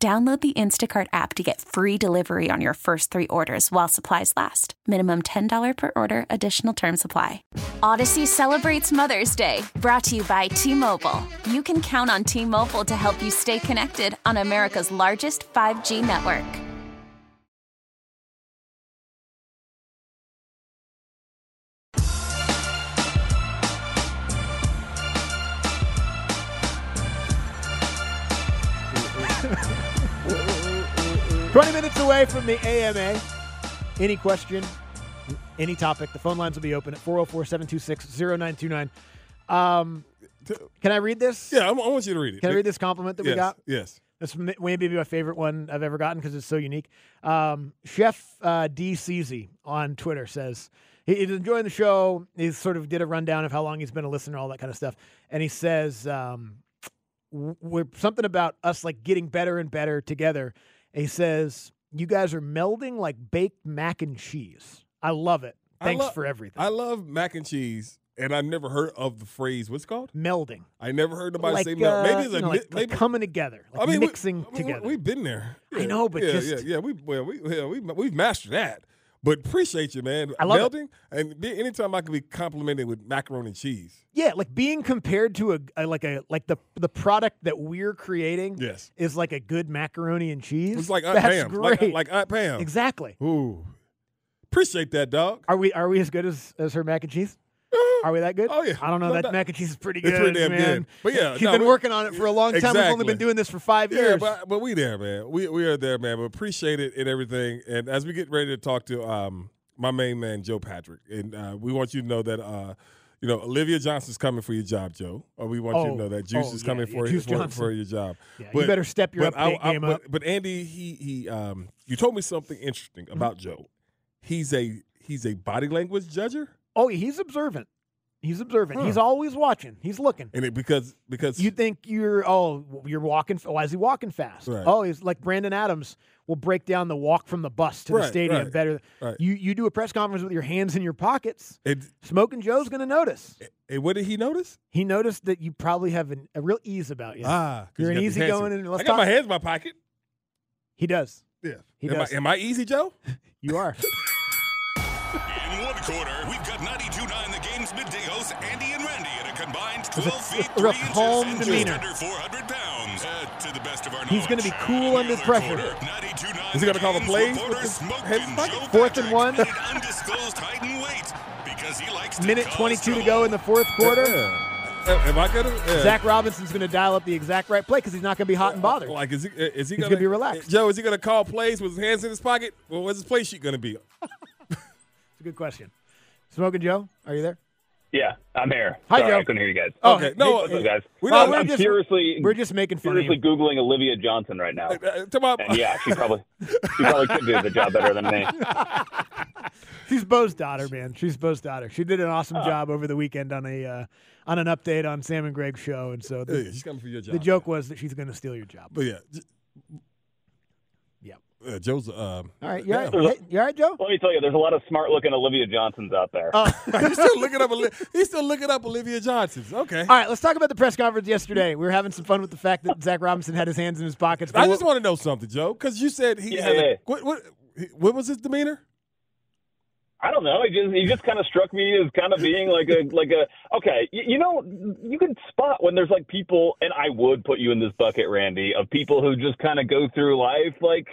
Download the Instacart app to get free delivery on your first three orders while supplies last. Minimum $10 per order, additional term supply. Odyssey celebrates Mother's Day, brought to you by T Mobile. You can count on T Mobile to help you stay connected on America's largest 5G network. Twenty minutes away from the AMA. Any question, any topic, the phone lines will be open at 404-726-0929. Um, can I read this? Yeah, I, I want you to read it. Can I read this compliment that yes, we got? Yes. This may- maybe my favorite one I've ever gotten because it's so unique. Um, Chef uh, D. On Twitter says he- he's enjoying the show. He sort of did a rundown of how long he's been a listener, all that kind of stuff. And he says um, we're something about us like getting better and better together. And he says you guys are melding like baked mac and cheese. I love it. Thanks lo- for everything. I love mac and cheese, and I never heard of the phrase. What's it called? melding. I never heard nobody like, say. Maybe uh, it's you a know, mi- like, like maybe. coming together, like I mean, we- mixing I mean, together. We, have been there. I know, but yeah, just- yeah, yeah. We well, we yeah, we we we've mastered that. But appreciate you, man. I love it. And be, anytime I can be complimented with macaroni and cheese. Yeah, like being compared to a, a like a like the the product that we're creating Yes. is like a good macaroni and cheese. It's like Aunt That's Pam. Uh, great. Like, like Aunt Pam. exactly. Ooh. Appreciate that, dog. Are we are we as good as, as her mac and cheese? Are we that good? Oh, yeah. I don't know. No, that that- mac and cheese is pretty good. It's pretty damn man. good. But yeah, she's no, been we- working on it for a long time. We've only been doing this for five Yeah, years. but but we there, man. We we are there, man. We appreciate it and everything. And as we get ready to talk to um my main man Joe Patrick, and uh, we want you to know that uh you know Olivia Johnson's coming for your job, Joe. Or we want you Oh, to know that Juice oh, is coming yeah, for, Juice for, for your job. Yeah, you better step your but I- update I- game but, up. But Andy, he he um you told me something interesting Mm-hmm. about Joe. He's a he's a body language judger, oh, he's observant. He's observant. Huh. He's always watching. He's looking. and it because because You think you're oh you're walking? Why is he walking fast? Right. Oh, he's like Brandon Adams will break down the walk from the bus to the stadium right, better. right. You you do a press conference with your hands in your pockets. it, Smoking Joe's going to notice. and what did he notice? He noticed that you probably have an, a real ease about you. Ah, You're you an got these hands easygoing in- and let's I got my hands in my pocket. He does. Yeah, He am does. I, am I easy, Joe? You are. In one corner, we've got 92.9 The Game's midday hosts Andy and Randy at a combined 12 feet, a real 3 inches, calm and just demeanor. under 400 pounds. Uh, to the best of our He's gonna be cool In under pressure. corner, 92.9 Is he gonna call the plays reporter with his Smokin' head in his pocket? Fourth and one. undisclosed height and weight because he likes to Minute cause 22 to go in the fourth quarter. Yeah. Am I gonna? Yeah. Zac Robinson's going to dial up the exact right play because he's not going to be hot and bothered. Like, is he? Is he gonna, gonna be relaxed. Joe, is he gonna call plays with his hands in his pocket? Well, what's his play sheet gonna be? It's a good question. Smoking Joe, are you there? Yeah, I'm here. Hi, Sorry, Joe. I couldn't hear you guys. Oh, okay, no, hey, What's up, guys? we Well, don't. we're I'm just- seriously, We're just making fun of seriously you. googling Olivia Johnson right now. uh, uh, And yeah, she probably she probably could do the job better than me. She's Bo's daughter, man. She's Bo's daughter. She did an awesome job over the weekend on a uh, on an update on Sam and Greg's show, and so Yeah, the, she's coming for your job. the joke was that she's going to steal your job. but yeah, j- Yeah. uh, Joe's. Um, All right, you all yeah. right? Hey, you all right, Joe? Let me tell you, there's a lot of smart-looking Olivia Johnsons out there. Oh. he's still looking up. He's still looking up Olivia Johnson's. Okay. All right, let's talk about the press conference yesterday. We were having some fun with the fact that Zac Robinson had his hands in his pockets. I just want to know something, Joe, because you said he Yeah, had. yeah. A, what, what? What was his demeanor? I don't know. He just he just kind of struck me as kind of being like a like a okay. You, you know, you can spot when there's like people, and I would put you in this bucket, Randy, of people who just kind of go through life like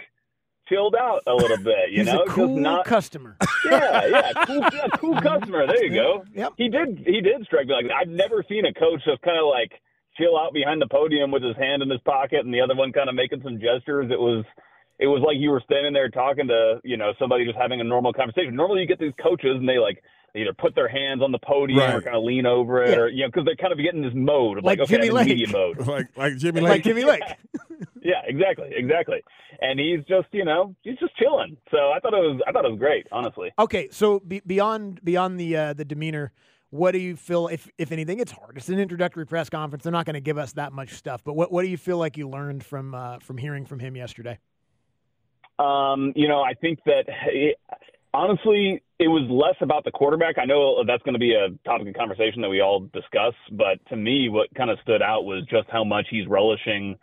chilled out a little bit. You He's know, a cool just not customer. yeah, yeah, cool, yeah, cool customer. There you go. Yep. He did. He did strike me like. I've never seen a coach just kind of like chill out behind the podium with his hand in his pocket and the other one kind of making some gestures. It was, it was like you were standing there talking to you know somebody just having a normal conversation. Normally, you get these coaches and they like either put their hands on the podium Right. or kind of lean over it, Yeah. or you know, because they're kind of getting this mode of like, Like okay, Jimmy Lake. media mode. like like Jimmy like Lake. Jimmy Lake. Yeah, exactly, exactly. And he's just, you know, he's just chilling. So I thought it was, I thought it was great, honestly. Okay, so be, beyond beyond the uh, the demeanor, what do you feel? If if anything, it's hard. It's an introductory press conference. They're not going to give us that much stuff. But what what do you feel like you learned from uh, from hearing from him yesterday? Um, you know, I think that it, honestly, it was less about the quarterback. I know that's going to be a topic of conversation that we all discuss, but to me, what kind of stood out was just how much he's relishing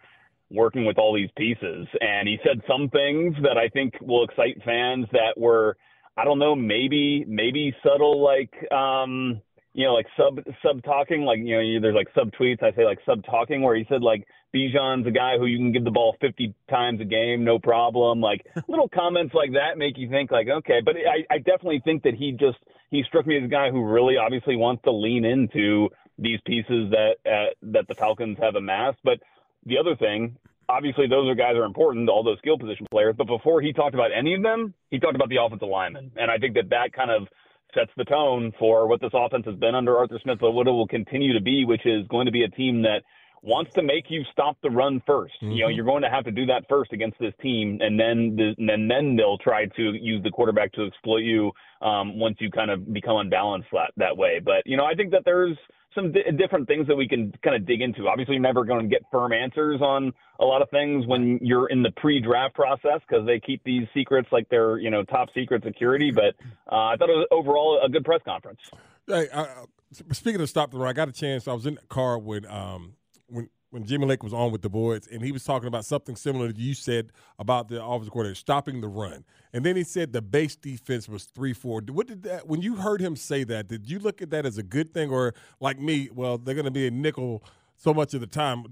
working with all these pieces. And he said some things that I think will excite fans that were, I don't know, maybe maybe subtle, like um, you know, like sub sub talking, like you know, there's like sub tweets. I say like sub talking, where he said like Bijan's a guy who you can give the ball 50 times a game, no problem. Like little comments like that make you think like, okay. But I, I definitely think that he just he struck me as a guy who really obviously wants to lean into these pieces that uh, that the Falcons have amassed. But the other thing, obviously, those are guys are important, all those skill position players. But before he talked about any of them, he talked about the offensive linemen, and I think that that kind of sets the tone for what this offense has been under Arthur Smith, but what it will continue to be, which is going to be a team that wants to make you stop the run 1st You know, you're going to have to do that first against this team, and then the, and then then they'll try to use the quarterback to exploit you um, once you kind of become unbalanced that that way. But you know, I think that there's some di- different things that we can kind of dig into. Obviously, you're never going to get firm answers on a lot of things when you're in the pre-draft process because they keep these secrets like they're you know top secret security. But uh, I thought it was overall a good press conference. Hey, I, I- speaking of stop the run, I got a chance. I was in the car with um when when Jimmy Lake was on with the boys, and he was talking about something similar to you said about the offensive coordinator stopping the run, and then he said the base defense was three four. What did that? When you heard him say that, did you look at that as a good thing, or like me? Well, they're going to be a nickel so much of the time.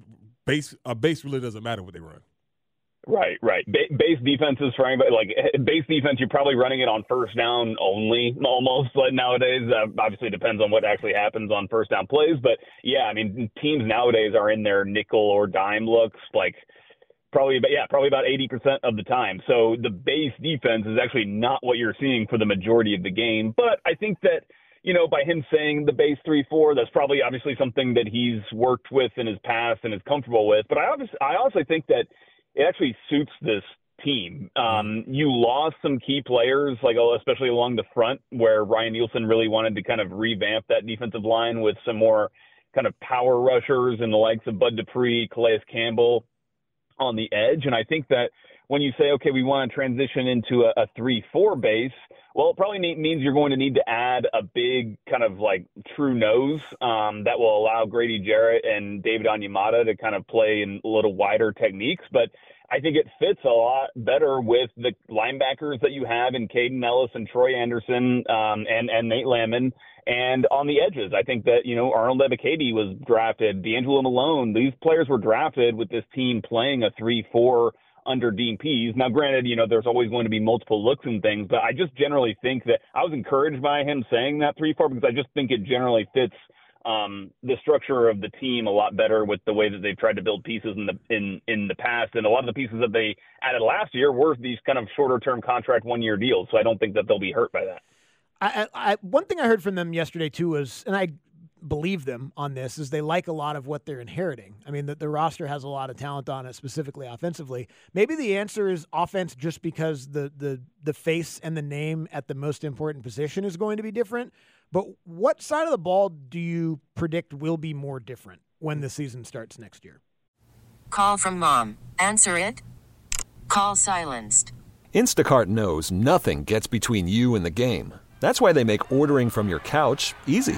Base a base really doesn't matter what they run. Right, right. Ba- base defenses for anybody like base defense, you're probably running it on first down only, almost. Like nowadays, uh, obviously depends on what actually happens on first down plays, but yeah, I mean teams nowadays are in their nickel or dime looks like probably, but yeah, probably about 80% of the time. So the base defense is actually not what you're seeing for the majority of the game. But I think that you know, by him saying the base three four, that's probably obviously something that he's worked with in his past and is comfortable with. But I obviously, I also think that it actually suits this team. Um, you lost some key players, like oh, especially along the front, where Ryan Nielsen really wanted to kind of revamp that defensive line with some more kind of power rushers and the likes of Bud Dupree, Calais Campbell on the edge. And I think that when you say, okay, we want to transition into a, a three-four base, well, it probably need, means you're going to need to add a big kind of like true nose um, that will allow Grady Jarrett and David Onyemata to kind of play in a little wider techniques. But I think it fits a lot better with the linebackers that you have in Kaden Elliss and Troy Andersen um, and and Nate Landman. And on the edges, I think that you know Arnold Ebiketie was drafted, DeAngelo Malone. These players were drafted with this team playing a three-four under Dean. Now, granted, you know, there's always going to be multiple looks and things, but I just generally think that I was encouraged by him saying that 3 4 because I just think it generally fits um, the structure of the team a lot better with the way that they've tried to build pieces in the in in the past. And a lot of the pieces that they added last year were these kind of shorter term contract one year deals. So I don't think that they'll be hurt by that. I, I, one thing I heard from them yesterday too was, and I believe them on this, is they like a lot of what they're inheriting. I mean, the, the roster has a lot of talent on it, specifically offensively. Maybe the answer is offense, just because the the the face and the name at the most important position is going to be different. But what side of the ball do you predict will be more different when the season starts next year? Call from mom. Answer it. Call silenced. Instacart knows nothing gets between you and the game. That's why they make ordering from your couch easy.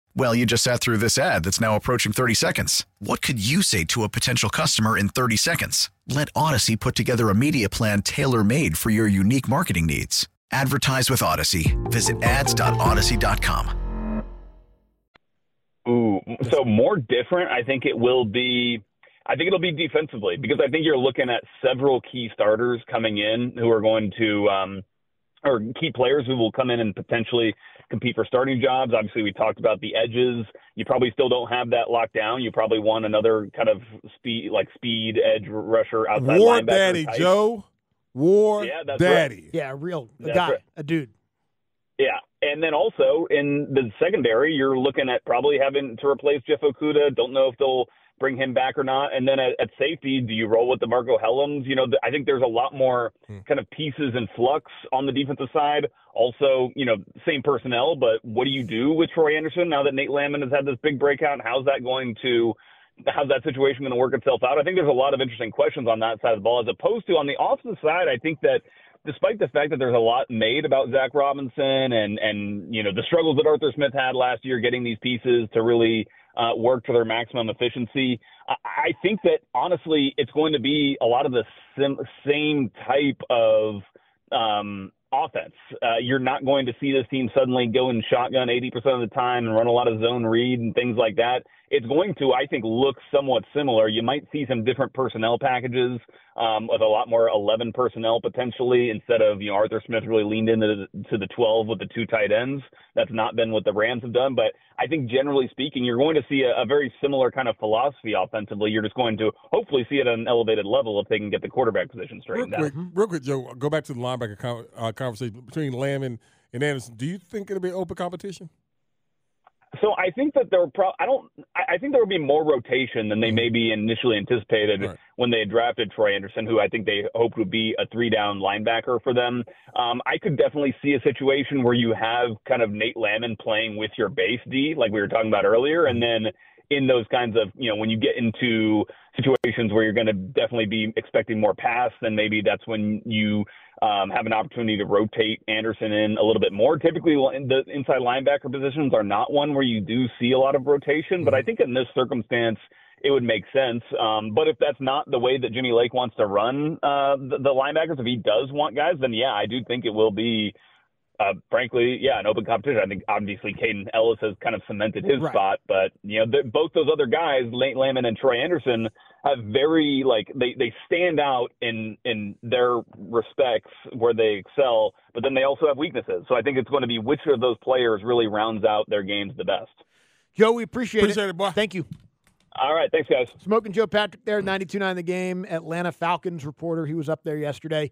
Well, you just sat through this ad that's now approaching 30 seconds. What could you say to a potential customer in 30 seconds? Let Odyssey put together a media plan tailor made for your unique marketing needs. Advertise with Odyssey. Visit ads.odyssey.com. Ooh, so more different. I think it will be. I think it'll be defensively because I think you're looking at several key starters coming in who are going to, um, or key players who will come in and potentially compete for starting jobs. Obviously, we talked about the edges. You probably still don't have that locked down. You probably want another kind of speed, like speed edge rusher outside War linebacker Daddy type. Joe. War Yeah, that's Daddy. Yeah, a real a That's guy, right. a dude. Yeah. And then also in the secondary, you're looking at probably having to replace Jeff Okudah. Don't know if they'll bring him back or not. And then at, at safety, do you roll with the Marco Helms? You know, th- I think there's a lot more hmm. kind of pieces and flux on the defensive side. Also, you know, same personnel, but what do you do with Troy Andersen now that Nate Landman has had this big breakout? And how's that going to how's that situation going to work itself out? I think there's a lot of interesting questions on that side of the ball, as opposed to on the offensive side. I think that despite the fact that there's a lot made about Zac Robinson and and you know the struggles that Arthur Smith had last year getting these pieces to really uh, work to their maximum efficiency, I, I think that honestly it's going to be a lot of the sim- same type of um, offense. Uh, you're not going to see this team suddenly go in shotgun 80% of the time and run a lot of zone read and things like that. It's going to, I think, look somewhat similar. You might see some different personnel packages um, with a lot more 11 personnel potentially instead of, you know, Arthur Smith really leaned into the, to the 12 with the two tight ends. That's not been what the Rams have done. But I think generally speaking, you're going to see a, a very similar kind of philosophy offensively. You're just going to hopefully see it at an elevated level if they can get the quarterback position Real straightened quick, out. real quick, Joe. Go back to the linebacker uh, conversation between Lamb and, and Andersen. Do you think it'll be open competition? So I think that there, pro- I don't, I think there will be more rotation than they maybe initially anticipated when they drafted Troy Andersen, who I think they hoped would be a three-down linebacker for them. Um, I could definitely see a situation where you have kind of Nate Landman playing with your base D, like we were talking about earlier, and then in those kinds of, you know, when you get into situations where you're going to definitely be expecting more pass, then maybe that's when you um, have an opportunity to rotate Andersen in a little bit more. Typically, the inside linebacker positions are not one where you do see a lot of rotation, but I think in this circumstance, it would make sense. Um, but if that's not the way that Jimmy Lake wants to run uh, the, the linebackers, if he does want guys, then yeah, I do think it will be. Uh, frankly, yeah, an open competition. I think obviously Kaden Elliss has kind of cemented his Right. spot, but you know, both those other guys, Lane Landman and Troy Andersen, have very like they they stand out in in their respects where they excel, but then they also have weaknesses. So I think it's going to be which of those players really rounds out their games the best. Joe, we appreciate, Appreciate it, boy. Thank you. All right, thanks guys. Smoking Joe Patrick there, 92.9 The Game, Atlanta Falcons reporter. He was up there yesterday.